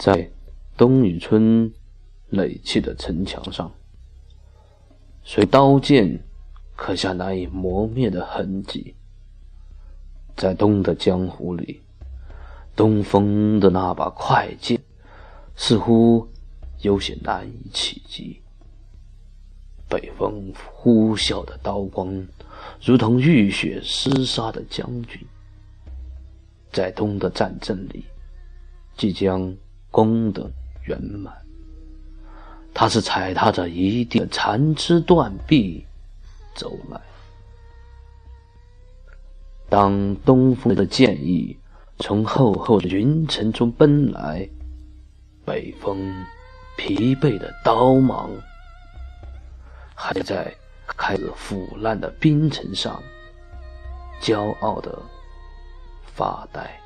在东雨村垒砌的城墙上，随刀剑刻下难以磨灭的痕迹。在东的江湖里，东风的那把快剑，似乎有些难以企及。北风呼啸的刀光，如同浴血厮杀的将军。在东的战争里，即将功德圆满。他是踩踏着一地的残肢断臂走来。当东风的剑意从厚厚的云层中奔来，北风疲惫的刀芒还在开始腐烂的冰层上骄傲的发呆。